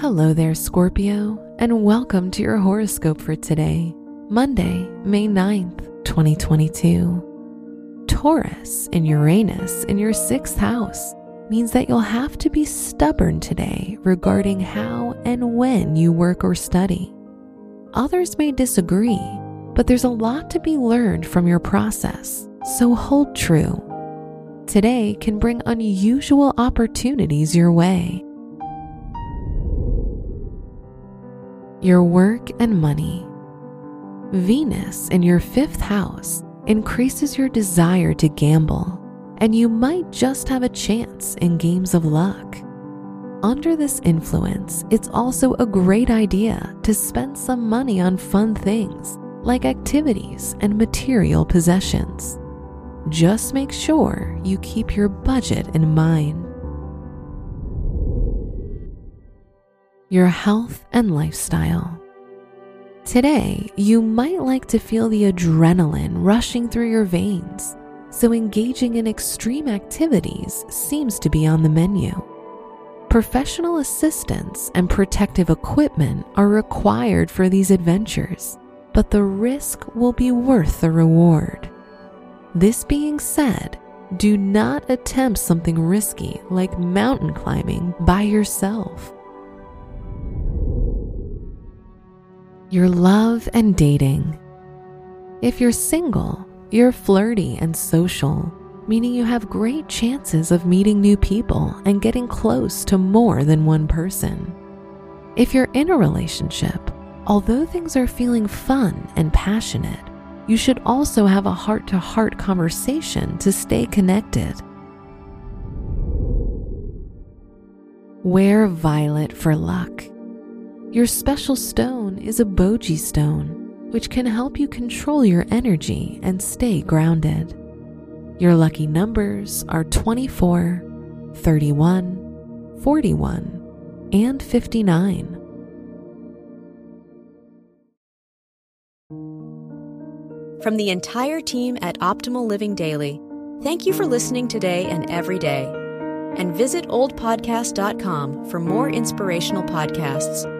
Hello there, Scorpio, and welcome to your horoscope for today, Monday, May 9th, 2022. Taurus and Uranus in your sixth house means that you'll have to be stubborn today regarding how and when you work or study. Others may disagree, but there's a lot to be learned from your process, so hold true. Today can bring unusual opportunities your way. Your work and money. Venus in your fifth house increases your desire to gamble, and you might just have a chance in games of luck. Under this influence, it's also a great idea to spend some money on fun things like activities and material possessions. Just make sure you keep your budget in mind. Your health and lifestyle. Today, you might like to feel the adrenaline rushing through your veins, so engaging in extreme activities seems to be on the menu. Professional assistance and protective equipment are required for these adventures, but the risk will be worth the reward. This being said, do not attempt something risky like mountain climbing by yourself. Your love and dating. If you're single, you're flirty and social, meaning you have great chances of meeting new people and getting close to more than one person. If you're in a relationship, although things are feeling fun and passionate, you should also have a heart to heart conversation to stay connected. Wear violet for luck. Your special stone is a boji stone, which can help you control your energy and stay grounded. Your lucky numbers are 24, 31, 41, and 59. From the entire team at Optimal Living Daily, thank you for listening today and every day. And visit oldpodcast.com for more inspirational podcasts.